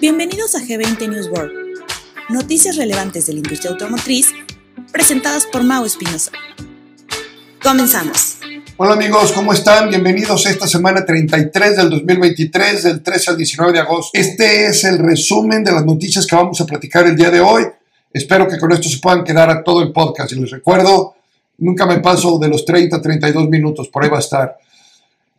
Bienvenidos a G20 News World, noticias relevantes de la industria automotriz presentadas por Mau Espinosa. Comenzamos. Hola amigos, ¿cómo están? Bienvenidos a esta semana 33 del 2023, del 13 al 19 de agosto. Este es el resumen de las noticias que vamos a platicar el día de hoy. Espero que con esto se puedan quedar a todo el podcast. Y les recuerdo, nunca me paso de los 30 a 32 minutos, por ahí va a estar.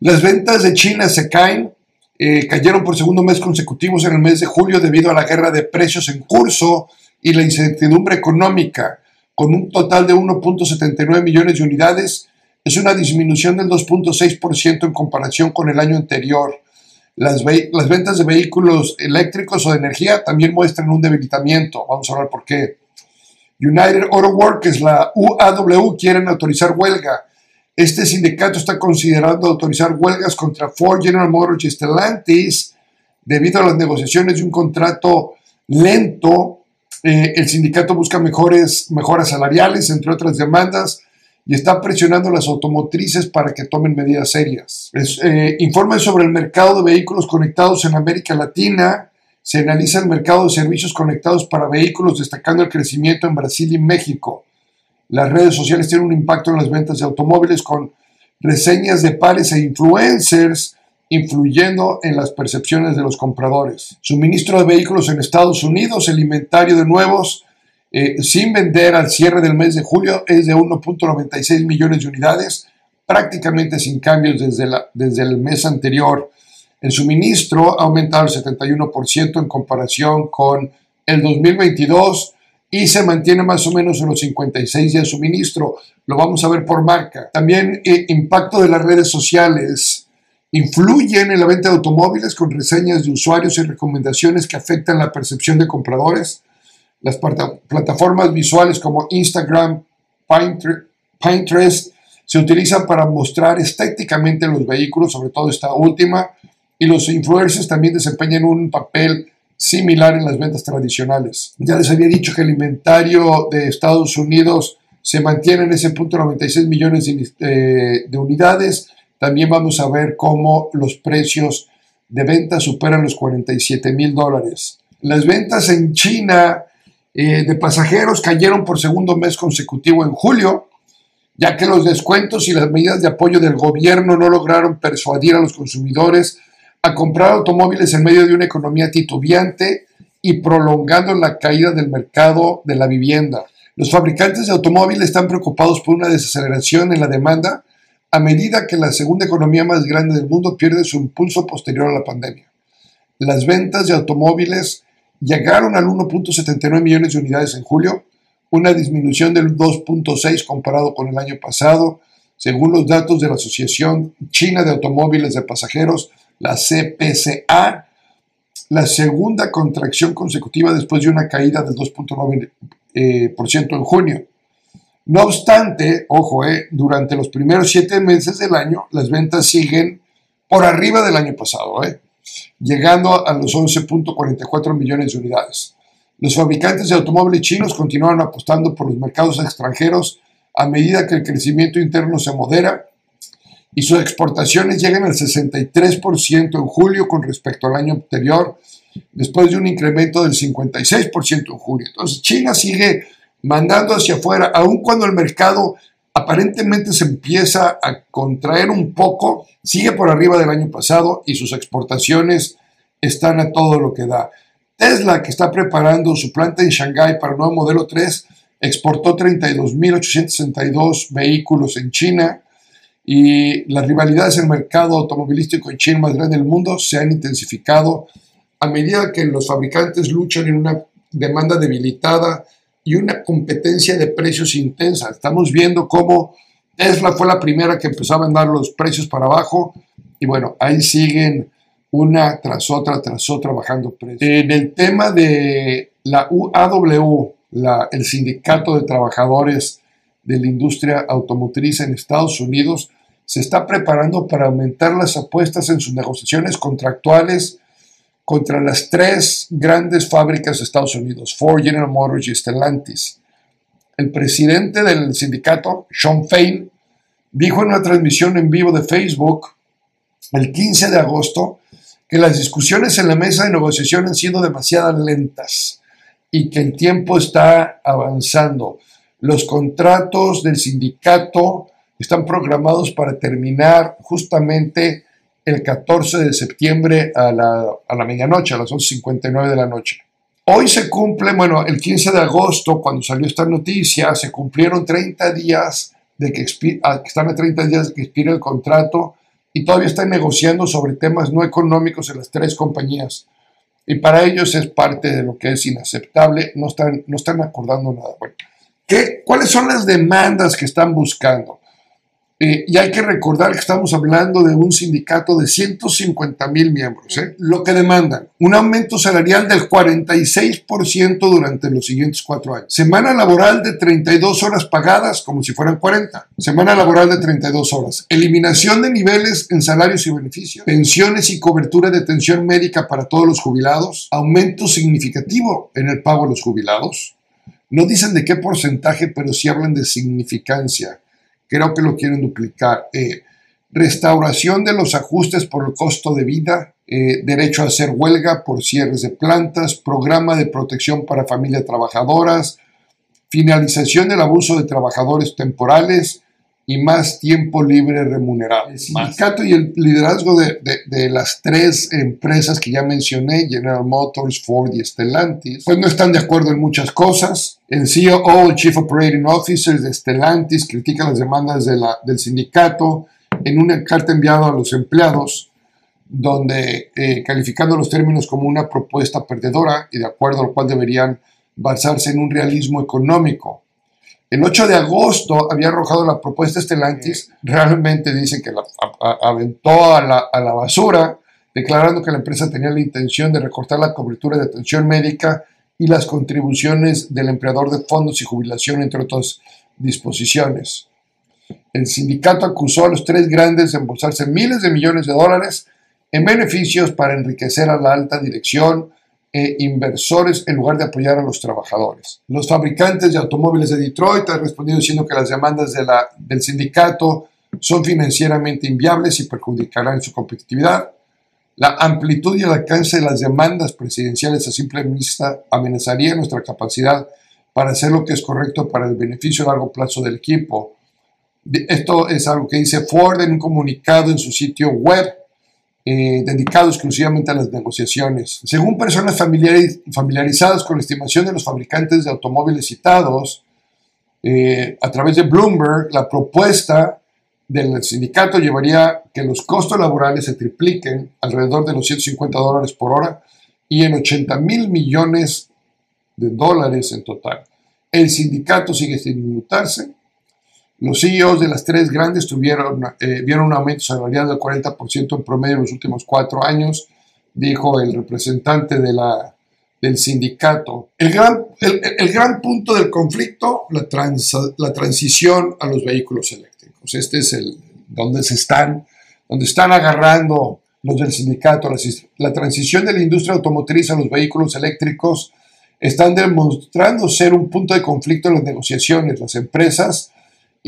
Las ventas de China se caen, eh, cayeron por segundo mes consecutivos en el mes de julio debido a la guerra de precios en curso y la incertidumbre económica, con un total de 1.79 millones de unidades. Es una disminución del 2.6% en comparación con el año anterior. Las, las, ventas de vehículos eléctricos o de energía también muestran un debilitamiento. Vamos a hablar por qué. United Auto Workers, la UAW, quieren autorizar huelga. Este sindicato está considerando autorizar huelgas contra Ford, General Motors y Stellantis debido a las negociaciones de un contrato lento. Eh, el sindicato busca mejores, mejoras salariales, entre otras demandas, y está presionando a las automotrices para que tomen medidas serias. Eh, informe sobre el mercado de vehículos conectados en América Latina. Se analiza el mercado de servicios conectados para vehículos, destacando el crecimiento en Brasil y México. Las redes sociales tienen un impacto en las ventas de automóviles con reseñas de pares e influencers influyendo en las percepciones de los compradores. Suministro de vehículos en Estados Unidos, el inventario de nuevos eh, sin vender al cierre del mes de julio es de 1.96 millones de unidades, prácticamente sin cambios desde, la, desde el mes anterior. El suministro ha aumentado el 71% en comparación con el 2022 y se mantiene más o menos en los 56 días de suministro. Lo vamos a ver por marca. También el eh, impacto de las redes sociales influyen en la venta de automóviles con reseñas de usuarios y recomendaciones que afectan la percepción de compradores. Las plataformas visuales como Instagram, Pinterest se utilizan para mostrar estéticamente los vehículos, sobre todo esta última, y los influencers también desempeñan un papel similar en las ventas tradicionales. Ya les había dicho que el inventario de Estados Unidos se mantiene en ese punto 96 millones de, de unidades. También vamos a ver cómo los precios de venta superan los 47 mil dólares. Las ventas en China eh, de pasajeros cayeron por segundo mes consecutivo en julio, ya que los descuentos y las medidas de apoyo del gobierno no lograron persuadir a los consumidores a comprar automóviles en medio de una economía titubeante y prolongando la caída del mercado de la vivienda. Los fabricantes de automóviles están preocupados por una desaceleración en la demanda a medida que la segunda economía más grande del mundo pierde su impulso posterior a la pandemia. Las ventas de automóviles llegaron al 1.79 millones de unidades en julio, una disminución del 2.6 comparado con el año pasado, según los datos de la Asociación China de Automóviles de Pasajeros la CPCA, la segunda contracción consecutiva después de una caída del 2.9% eh, en junio. No obstante, ojo, eh, durante los primeros siete meses del año, las ventas siguen por arriba del año pasado, eh, llegando a los 11.44 millones de unidades. Los fabricantes de automóviles chinos continuaron apostando por los mercados extranjeros a medida que el crecimiento interno se modera y sus exportaciones llegan al 63% en julio con respecto al año anterior, después de un incremento del 56% en julio. Entonces, China sigue mandando hacia afuera, aun cuando el mercado aparentemente se empieza a contraer un poco, sigue por arriba del año pasado y sus exportaciones están a todo lo que da. Tesla, que está preparando su planta en Shanghái para el nuevo modelo 3, exportó 32.862 vehículos en China, y las rivalidades en el mercado automovilístico en China más grande del mundo se han intensificado a medida que los fabricantes luchan en una demanda debilitada y una competencia de precios intensa. Estamos viendo cómo Tesla fue la primera que empezó a mandar los precios para abajo y bueno, ahí siguen una tras otra, tras otra bajando precios. En el tema de la UAW, la, el sindicato de trabajadores de la industria automotriz en Estados Unidos, se está preparando para aumentar las apuestas en sus negociaciones contractuales contra las tres grandes fábricas de Estados Unidos, Ford, General Motors y Stellantis. El presidente del sindicato, Sean Fain, dijo en una transmisión en vivo de Facebook el 15 de agosto que las discusiones en la mesa de negociación han sido demasiado lentas y que el tiempo está avanzando. Los contratos del sindicato están programados para terminar justamente el 14 de septiembre a la, a la medianoche, a las 11.59 de la noche. Hoy se cumple, bueno, el 15 de agosto, cuando salió esta noticia, se cumplieron 30 días de que, ah, están a 30 días que expire el contrato y todavía están negociando sobre temas no económicos en las tres compañías. Y para ellos es parte de lo que es inaceptable, no están, no están acordando nada. Bueno, ¿qué, ¿cuáles son las demandas que están buscando? Eh, y hay que recordar que estamos hablando de un sindicato de 150 mil miembros. ¿eh? Lo que demandan, un aumento salarial del 46% durante los siguientes cuatro años. Semana laboral de 32 horas pagadas como si fueran 40. Semana laboral de 32 horas. Eliminación de niveles en salarios y beneficios. Pensiones y cobertura de atención médica para todos los jubilados. Aumento significativo en el pago a los jubilados. No dicen de qué porcentaje, pero sí hablan de significancia creo que lo quieren duplicar. Eh, restauración de los ajustes por el costo de vida, eh, derecho a hacer huelga por cierres de plantas, programa de protección para familias trabajadoras, finalización del abuso de trabajadores temporales, y más tiempo libre remunerado. El sindicato y el liderazgo de, de, las tres empresas que ya mencioné, General Motors, Ford y Stellantis, pues no están de acuerdo en muchas cosas. El CEO, el Chief Operating Officer de Stellantis, critica las demandas de la, del sindicato en una carta enviada a los empleados, donde eh, calificando los términos como una propuesta perdedora y de acuerdo al cual deberían basarse en un realismo económico el 8 de agosto había arrojado la propuesta Estelantis, realmente dice que la aventó a la, a la basura, declarando que la empresa tenía la intención de recortar la cobertura de atención médica y las contribuciones del empleador de fondos y jubilación, entre otras disposiciones. El sindicato acusó a los tres grandes de embolsarse miles de millones de dólares en beneficios para enriquecer a la alta dirección, e inversores en lugar de apoyar a los trabajadores. Los fabricantes de automóviles de Detroit han respondido diciendo que las demandas del sindicato son financieramente inviables y perjudicarán su competitividad. La amplitud y el alcance de las demandas presidenciales a simple vista amenazaría nuestra capacidad para hacer lo que es correcto para el beneficio a largo plazo del equipo. Esto es algo que dice Ford en un comunicado en su sitio web eh, dedicado exclusivamente a las negociaciones. Según personas familiarizadas con la estimación de los fabricantes de automóviles citados, eh, a través de Bloomberg, la propuesta del sindicato llevaría que los costos laborales se tripliquen alrededor de los 150 dólares por hora y en 80 mil millones de dólares en total. El sindicato sigue sin inmutarse los CEOs de las tres grandes tuvieron, eh, vieron un aumento salarial del 40% en promedio en los últimos cuatro años, dijo el representante de la, del sindicato. El gran, el, gran punto del conflicto, la, la transición a los vehículos eléctricos. Este es el donde se están, donde están agarrando los del sindicato. La, la transición de la industria automotriz a los vehículos eléctricos están demostrando ser un punto de conflicto en las negociaciones. Las empresas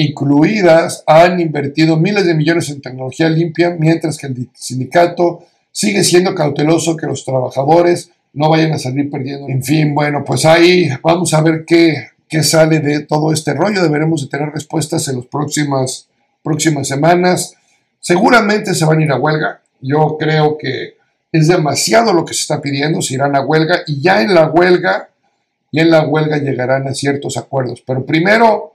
incluidas han invertido miles de millones en tecnología limpia, mientras que el sindicato sigue siendo cauteloso que los trabajadores no vayan a salir perdiendo. En fin, bueno, pues ahí vamos a ver qué, qué sale de todo este rollo. Deberemos de tener respuestas en las próximas, próximas semanas. Seguramente se van a ir a huelga. Yo creo que es demasiado lo que se está pidiendo, se irán a huelga y ya en la huelga, y en la huelga llegarán a ciertos acuerdos. Pero primero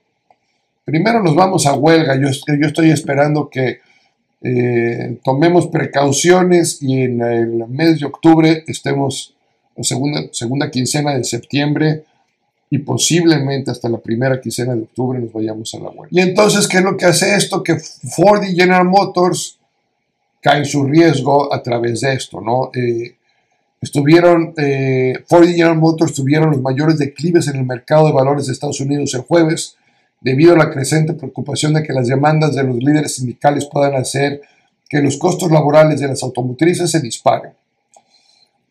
primero nos vamos a huelga. Yo, estoy esperando que eh, tomemos precauciones y en el mes de octubre estemos, segunda, segunda quincena de septiembre y posiblemente hasta la primera quincena de octubre nos vayamos a la huelga. Y entonces, ¿qué es lo que hace esto? Que Ford y General Motors caen su riesgo a través de esto, ¿no? Eh, estuvieron, eh, Ford y General Motors tuvieron los mayores declives en el mercado de valores de Estados Unidos el jueves, debido a la creciente preocupación de que las demandas de los líderes sindicales puedan hacer que los costos laborales de las automotrices se disparen.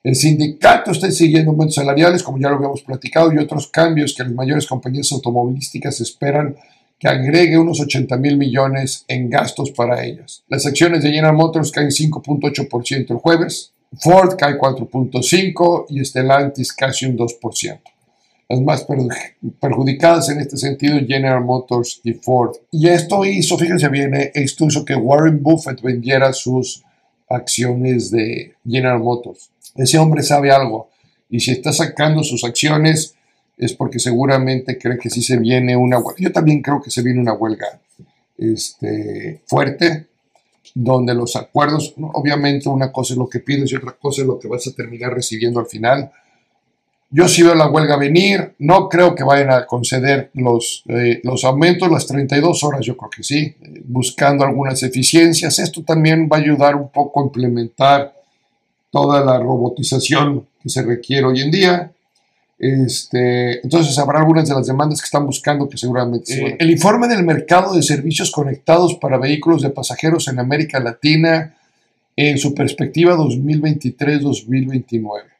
El sindicato está siguiendo aumentos salariales, como ya lo habíamos platicado, y otros cambios que las mayores compañías automovilísticas esperan que agregue unos 80 mil millones en gastos para ellas. Las acciones de General Motors caen 5.8% el jueves, Ford cae 4.5% y Stellantis casi un 2%. Las más perjudicadas en este sentido, General Motors y Ford. Y esto hizo, fíjense bien, esto hizo que Warren Buffett vendiera sus acciones de General Motors. Ese hombre sabe algo y si está sacando sus acciones es porque seguramente cree que sí se viene una huelga. Yo también creo que se viene una huelga este, fuerte, donde los acuerdos, obviamente una cosa es lo que pides y otra cosa es lo que vas a terminar recibiendo al final. Yo sí veo la huelga venir, no creo que vayan a conceder los, eh, los aumentos, las 32 horas yo creo que sí, buscando algunas eficiencias. Esto también va a ayudar un poco a implementar toda la robotización que se requiere hoy en día. Este, entonces habrá algunas de las demandas que están buscando que seguramente... Eh, el informe del mercado de servicios conectados para vehículos de pasajeros en América Latina en su perspectiva 2023-2029.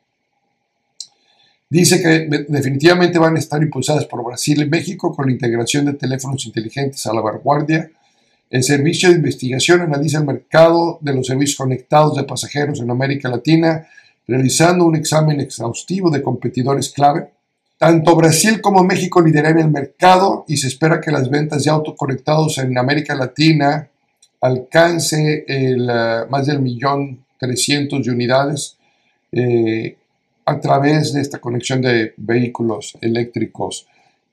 Dice que definitivamente van a estar impulsadas por Brasil y México con la integración de teléfonos inteligentes a la vanguardia. El servicio de investigación analiza el mercado de los servicios conectados de pasajeros en América Latina realizando un examen exhaustivo de competidores clave. Tanto Brasil como México lideran el mercado y se espera que las ventas de autos conectados en América Latina alcance el, eh, más del millón trescientos de unidades eh, a través de esta conexión de vehículos eléctricos.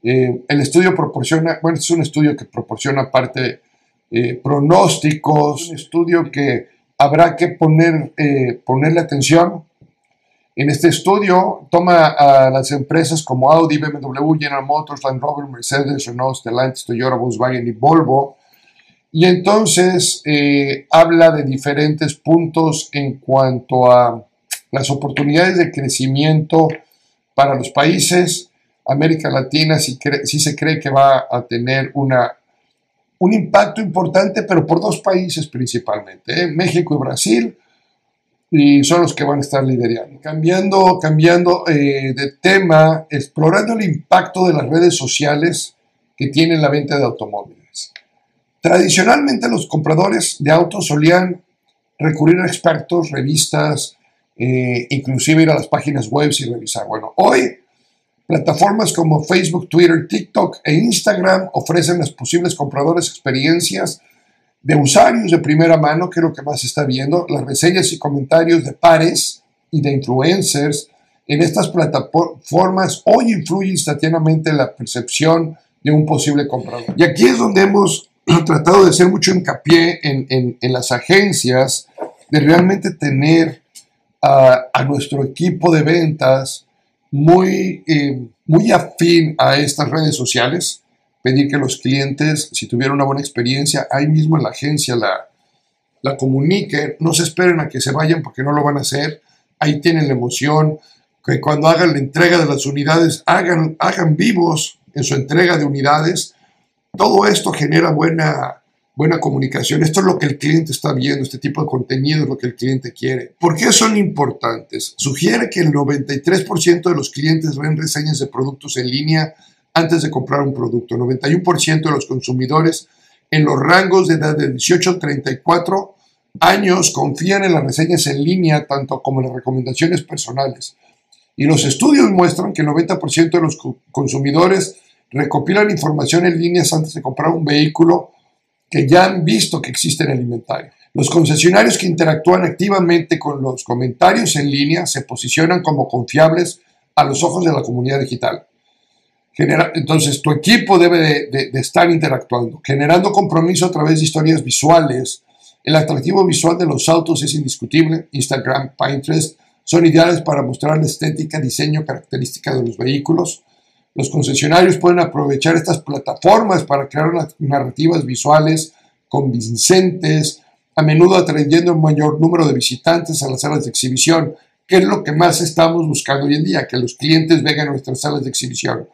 Eh, el estudio proporciona, bueno, es un estudio que proporciona parte pronósticos, un estudio que habrá que poner, ponerle atención en este estudio toma a las empresas como Audi, BMW, General Motors, Land Rover, Mercedes, Renault, Stellantis, Toyota, Volkswagen y Volvo. Y entonces eh, habla de diferentes puntos en cuanto a las oportunidades de crecimiento para los países. América Latina sí, se cree que va a tener una, un impacto importante, pero por dos países principalmente, ¿eh? México y Brasil y son los que van a estar liderando. Cambiando, cambiando eh, de tema, explorando el impacto de las redes sociales que tienen la venta de automóviles. Tradicionalmente los compradores de autos solían recurrir a expertos, revistas, eh, inclusive ir a las páginas web y revisar. Bueno, hoy plataformas como Facebook, Twitter, TikTok e Instagram ofrecen a los posibles compradores experiencias de usuarios de primera mano, que es lo que más se está viendo, las reseñas y comentarios de pares y de influencers en estas plataformas hoy influye instantáneamente en la percepción de un posible comprador. Y aquí es donde hemos tratado de hacer mucho hincapié en, las agencias, de realmente tener a, nuestro equipo de ventas muy, eh, muy afín a estas redes sociales, pedir que los clientes, si tuvieron una buena experiencia, ahí mismo en la agencia la, la comuniquen, no se esperen a que se vayan porque no lo van a hacer, ahí tienen la emoción, que cuando hagan la entrega de las unidades, hagan, hagan vivos en su entrega de unidades, todo esto genera buena, buena comunicación. Esto es lo que el cliente está viendo, este tipo de contenido es lo que el cliente quiere. ¿Por qué son importantes? Sugiere que el 93% de los clientes ven reseñas de productos en línea antes de comprar un producto. 91% de los consumidores en los rangos de edad de 18 a 34 años confían en las reseñas en línea, tanto como en las recomendaciones personales. Y los estudios muestran que el 90% de los consumidores recopilan información en líneas antes de comprar un vehículo que ya han visto que existe en el inventario. Los concesionarios que interactúan activamente con los comentarios en línea se posicionan como confiables a los ojos de la comunidad digital entonces, tu equipo debe de, estar interactuando, generando compromiso a través de historias visuales. El atractivo visual de los autos es indiscutible. Instagram, Pinterest son ideales para mostrar la estética, diseño, característica de los vehículos. Los concesionarios pueden aprovechar estas plataformas para crear narrativas visuales convincentes, a menudo atrayendo un mayor número de visitantes a las salas de exhibición, que es lo que más estamos buscando hoy en día, que los clientes vengan a nuestras salas de exhibición.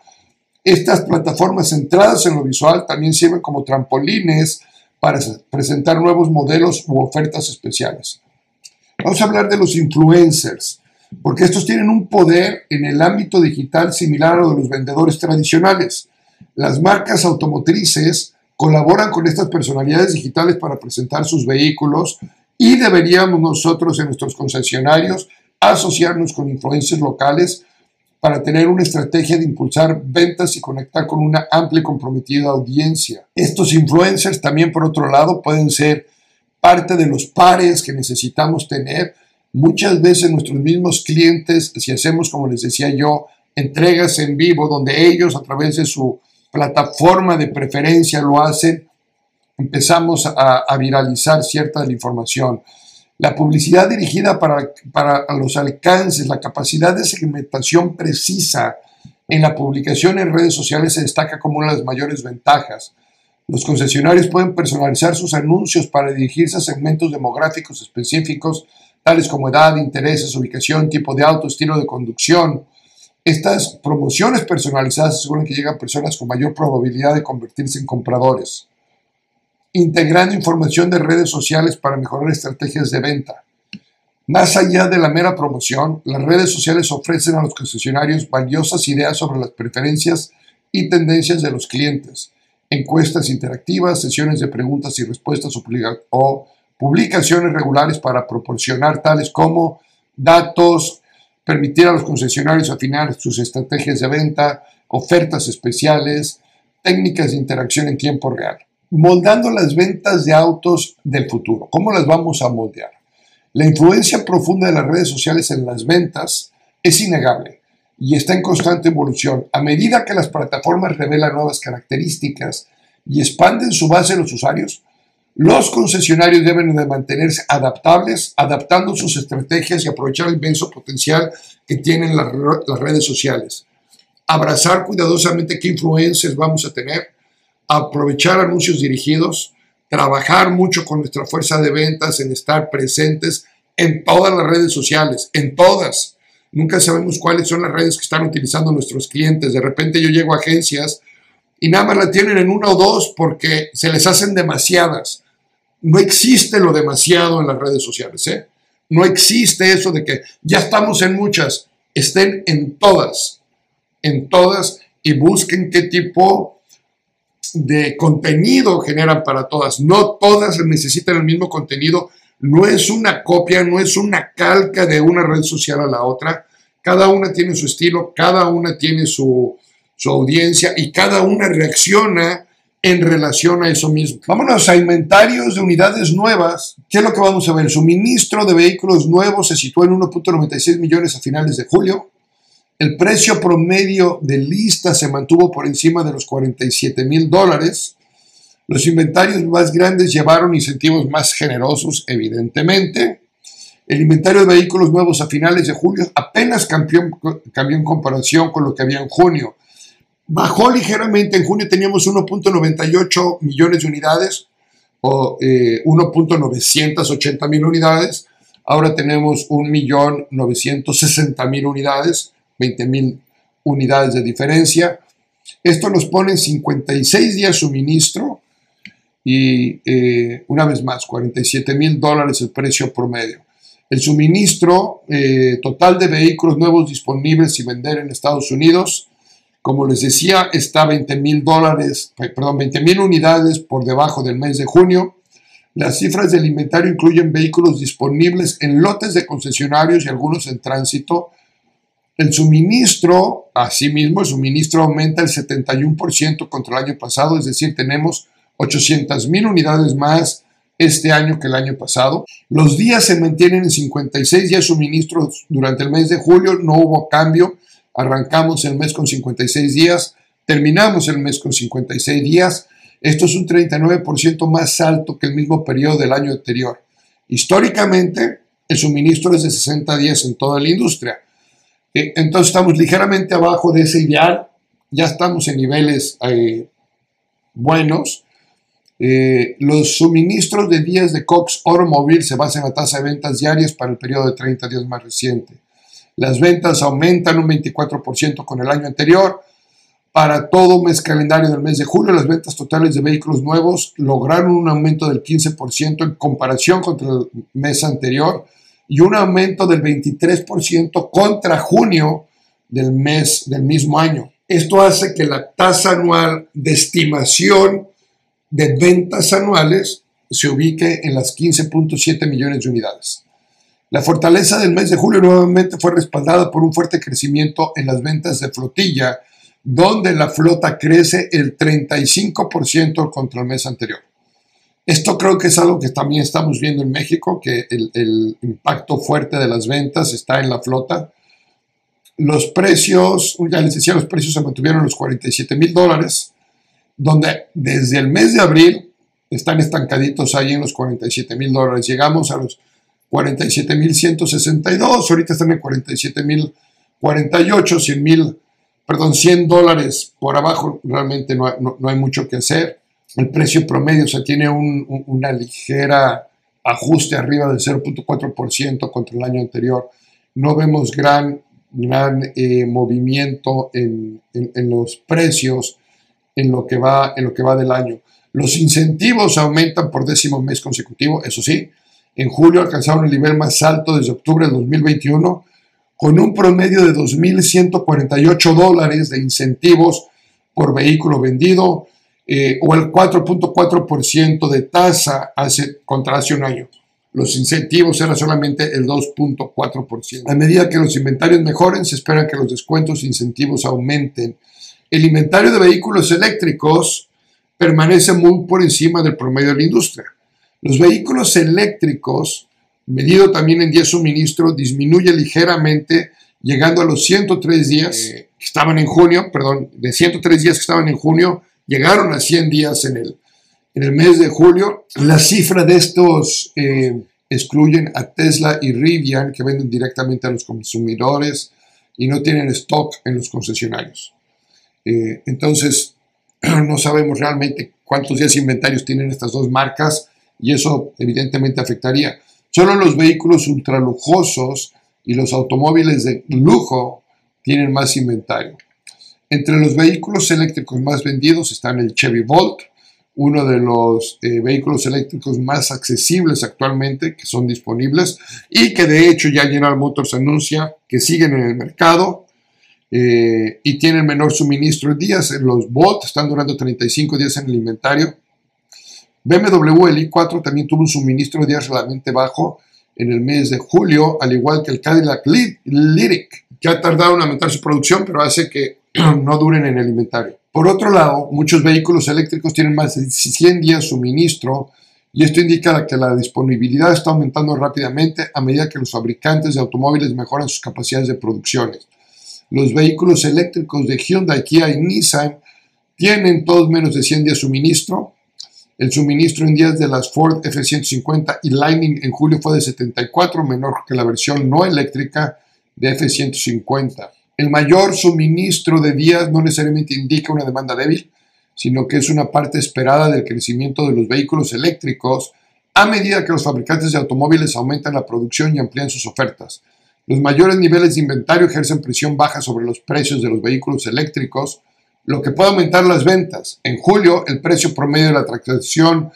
Estas plataformas centradas en lo visual también sirven como trampolines para presentar nuevos modelos u ofertas especiales. Vamos a hablar de los influencers, porque estos tienen un poder en el ámbito digital similar a lo de los vendedores tradicionales. Las marcas automotrices colaboran con estas personalidades digitales para presentar sus vehículos y deberíamos nosotros en nuestros concesionarios asociarnos con influencers locales para tener una estrategia de impulsar ventas y conectar con una amplia y comprometida audiencia. Estos influencers también, por otro lado, pueden ser parte de los pares que necesitamos tener. Muchas veces nuestros mismos clientes, si hacemos, como les decía yo, entregas en vivo, donde ellos a través de su plataforma de preferencia lo hacen, empezamos a, viralizar cierta de la información. La publicidad dirigida para, para los alcances, la capacidad de segmentación precisa en la publicación en redes sociales se destaca como una de las mayores ventajas. Los concesionarios pueden personalizar sus anuncios para dirigirse a segmentos demográficos específicos, tales como edad, intereses, ubicación, tipo de auto, estilo de conducción. Estas promociones personalizadas aseguran que llegan personas con mayor probabilidad de convertirse en compradores integrando información de redes sociales para mejorar estrategias de venta. Más allá de la mera promoción, las redes sociales ofrecen a los concesionarios valiosas ideas sobre las preferencias y tendencias de los clientes, encuestas interactivas, sesiones de preguntas y respuestas o publicaciones regulares para proporcionar tales como datos, permitir a los concesionarios afinar sus estrategias de venta, ofertas especiales, técnicas de interacción en tiempo real moldando las ventas de autos del futuro. ¿Cómo las vamos a moldear? La influencia profunda de las redes sociales en las ventas es innegable y está en constante evolución. A medida que las plataformas revelan nuevas características y expanden su base de los usuarios, los concesionarios deben de mantenerse adaptables, adaptando sus estrategias y aprovechar el inmenso potencial que tienen las, las redes sociales. Abrazar cuidadosamente qué influencias vamos a tener, aprovechar anuncios dirigidos, trabajar mucho con nuestra fuerza de ventas en estar presentes en todas las redes sociales, en todas. Nunca sabemos cuáles son las redes que están utilizando nuestros clientes. De repente yo llego a agencias y nada más la tienen en una o dos porque se les hacen demasiadas. No existe lo demasiado en las redes sociales. ¿eh? No existe eso de que ya estamos en muchas. Estén en todas, en todas y busquen qué tipo de contenido generan para todas. No todas necesitan el mismo contenido. No es una copia, no es una calca de una red social a la otra. Cada una tiene su estilo, cada una tiene su, su audiencia y cada una reacciona en relación a eso mismo. Vámonos a inventarios de unidades nuevas. ¿Qué es lo que vamos a ver? El suministro de vehículos nuevos se situó en 1.96 millones a finales de julio. El precio promedio de lista se mantuvo por encima de los 47 mil dólares. Los inventarios más grandes llevaron incentivos más generosos, evidentemente. El inventario de vehículos nuevos a finales de julio apenas cambió, cambió en comparación con lo que había en junio. Bajó ligeramente, en junio teníamos 1.98 millones de unidades o eh, 1.980 mil unidades, ahora tenemos 1.960.000 unidades 20 mil unidades de diferencia. Esto nos pone en 56 días suministro y eh, una vez más, 47 mil dólares el precio promedio. El suministro eh, total de vehículos nuevos disponibles y vender en Estados Unidos, como les decía, está 20 mil dólares, perdón, 20 mil unidades por debajo del mes de junio. Las cifras del inventario incluyen vehículos disponibles en lotes de concesionarios y algunos en tránsito, el suministro, asimismo, el suministro aumenta el 71% contra el año pasado, es decir, tenemos 800 mil unidades más este año que el año pasado. Los días se mantienen en 56 días suministros durante el mes de julio, no hubo cambio, arrancamos el mes con 56 días, terminamos el mes con 56 días. Esto es un 39% más alto que el mismo periodo del año anterior. Históricamente, el suministro es de 60 días en toda la industria. Eh, entonces estamos ligeramente abajo de ese ideal, ya estamos en niveles eh, buenos. Eh, los suministros de días de Cox Automobile se basan en la tasa de ventas diarias para el periodo de 30 días más reciente. Las ventas aumentan un 24% con el año anterior. Para todo mes calendario del mes de julio, las ventas totales de vehículos nuevos lograron un aumento del 15% en comparación contra el mes anterior y un aumento del 23% contra junio del mes del mismo año. Esto hace que la tasa anual de estimación de ventas anuales se ubique en las 15.7 millones de unidades. La fortaleza del mes de julio nuevamente fue respaldada por un fuerte crecimiento en las ventas de flotilla, donde la flota crece el 35% contra el mes anterior. Esto creo que es algo que también estamos viendo en México, que el, impacto fuerte de las ventas está en la flota. Los precios, ya les decía, los precios se mantuvieron en los 47 mil dólares, donde desde el mes de abril están estancaditos ahí en los 47 mil dólares. Llegamos a los 47.162, ahorita están en 47.048, 100 mil, perdón, 100 dólares por abajo, realmente no, hay mucho que hacer. El precio promedio, o sea, tiene un, una ligera ajuste arriba del 0.4% contra el año anterior. No vemos gran, gran eh, movimiento en, en, los precios en lo, que va, en lo que va del año. Los incentivos aumentan por décimo mes consecutivo, eso sí, en julio alcanzaron el nivel más alto desde octubre del 2021, con un promedio de 2.148 dólares de incentivos por vehículo vendido, eh, o el 4.4% de tasa hace, contra hace un año. Los incentivos eran solamente el 2.4%. A medida que los inventarios mejoren, se espera que los descuentos e incentivos aumenten. El inventario de vehículos eléctricos permanece muy por encima del promedio de la industria. Los vehículos eléctricos, medido también en días suministro, disminuye ligeramente, llegando a los 103 días eh, que estaban en junio, perdón, de 103 días que estaban en junio, llegaron a 100 días en el, en el mes de julio. La cifra de estos eh, excluyen a Tesla y Rivian, que venden directamente a los consumidores y no tienen stock en los concesionarios. Eh, entonces, no sabemos realmente cuántos días inventarios tienen estas dos marcas y eso evidentemente afectaría. Solo los vehículos ultralujosos y los automóviles de lujo tienen más inventario. Entre los vehículos eléctricos más vendidos están el Chevy Volt, uno de los eh, vehículos eléctricos más accesibles actualmente que son disponibles y que de hecho ya General Motors anuncia que siguen en el mercado eh, y tienen menor suministro de días. Los Volt están durando 35 días en el inventario BMW, el i4, también tuvo un suministro relativamente bajo en el mes de julio, al igual que el Cadillac Lyric, que ha tardado en aumentar su producción, pero hace que no duren en el inventario. Por otro lado, muchos vehículos eléctricos tienen más de 100 días suministro y esto indica que la disponibilidad está aumentando rápidamente a medida que los fabricantes de automóviles mejoran sus capacidades de producción. Los vehículos eléctricos de Hyundai, Kia y Nissan tienen todos menos de 100 días suministro el suministro en días de las Ford F-150 y Lightning en julio fue de 74, menor que la versión no eléctrica de F-150. El mayor suministro de días no necesariamente indica una demanda débil, sino que es una parte esperada del crecimiento de los vehículos eléctricos a medida que los fabricantes de automóviles aumentan la producción y amplían sus ofertas. Los mayores niveles de inventario ejercen presión baja sobre los precios de los vehículos eléctricos, lo que puede aumentar las ventas. En julio, el precio promedio de la transacción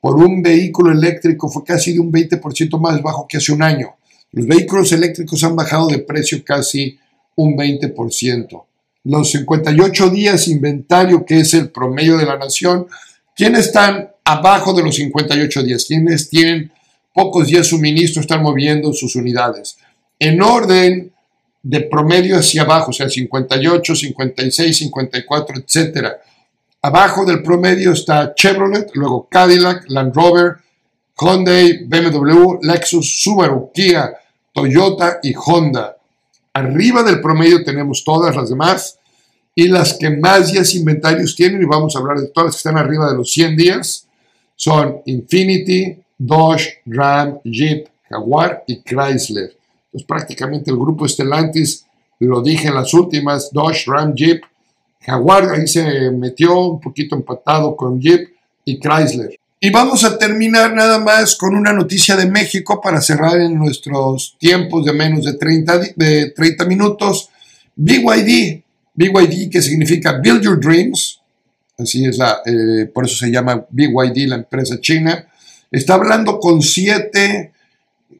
por un vehículo eléctrico fue casi de un 20% más bajo que hace un año. Los vehículos eléctricos han bajado de precio casi un 20%. Los 58 días inventario, que es el promedio de la nación, ¿quiénes están abajo de los 58 días? ¿Quiénes tienen pocos días suministro, están moviendo sus unidades? En orden de promedio hacia abajo, o sea, 58, 56, 54, etc. Abajo del promedio está Chevrolet, luego Cadillac, Land Rover, Hyundai, BMW, Lexus, Subaru, Kia, Toyota y Honda. Arriba del promedio tenemos todas las demás y las que más días inventarios tienen, y vamos a hablar de todas que están arriba de los 100 días, son Infinity, Dodge, Ram, Jeep, Jaguar y Chrysler pues prácticamente el grupo Stellantis, lo dije en las últimas, Dodge, Ram, Jeep, Jaguar ahí se metió un poquito empatado con Jeep y Chrysler. Y vamos a terminar nada más con una noticia de México para cerrar en nuestros tiempos de menos de 30, de 30 minutos. BYD, BYD que significa Build Your Dreams, así es la, eh, por eso se llama BYD, la empresa china, está hablando con siete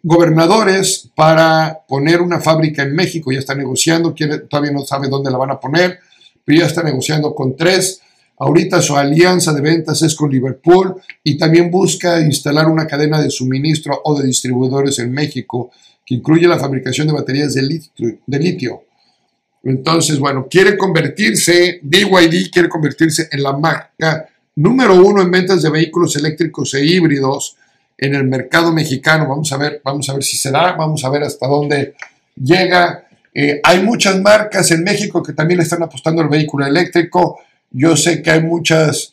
gobernadores para poner una fábrica en México. Ya está negociando, todavía no sabe dónde la van a poner, pero ya está negociando con tres. Ahorita su alianza de ventas es con Liverpool y también busca instalar una cadena de suministro o de distribuidores en México que incluye la fabricación de baterías de litio. De litio. Entonces, bueno, quiere convertirse, BYD quiere convertirse en la marca número uno en ventas de vehículos eléctricos e híbridos en el mercado mexicano. Vamos a ver, vamos a ver si se da, vamos a ver hasta dónde llega. Eh, hay muchas marcas en México que también están apostando al vehículo eléctrico. Yo sé que hay muchas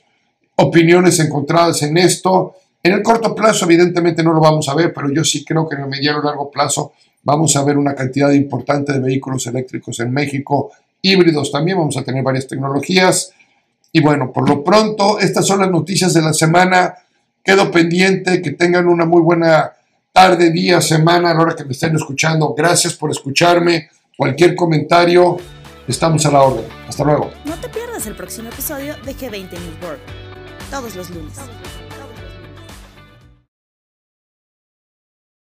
opiniones encontradas en esto. En el corto plazo, evidentemente, no lo vamos a ver, pero yo sí creo que en el mediano y largo plazo vamos a ver una cantidad importante de vehículos eléctricos en México, híbridos también, vamos a tener varias tecnologías. Y bueno, por lo pronto, estas son las noticias de la semana. Quedo pendiente, que tengan una muy buena tarde, día, semana, a la hora que me estén escuchando. Gracias por escucharme. Cualquier comentario, estamos a la orden. Hasta luego. No te pierdas el próximo episodio de G20 News World, todos los lunes.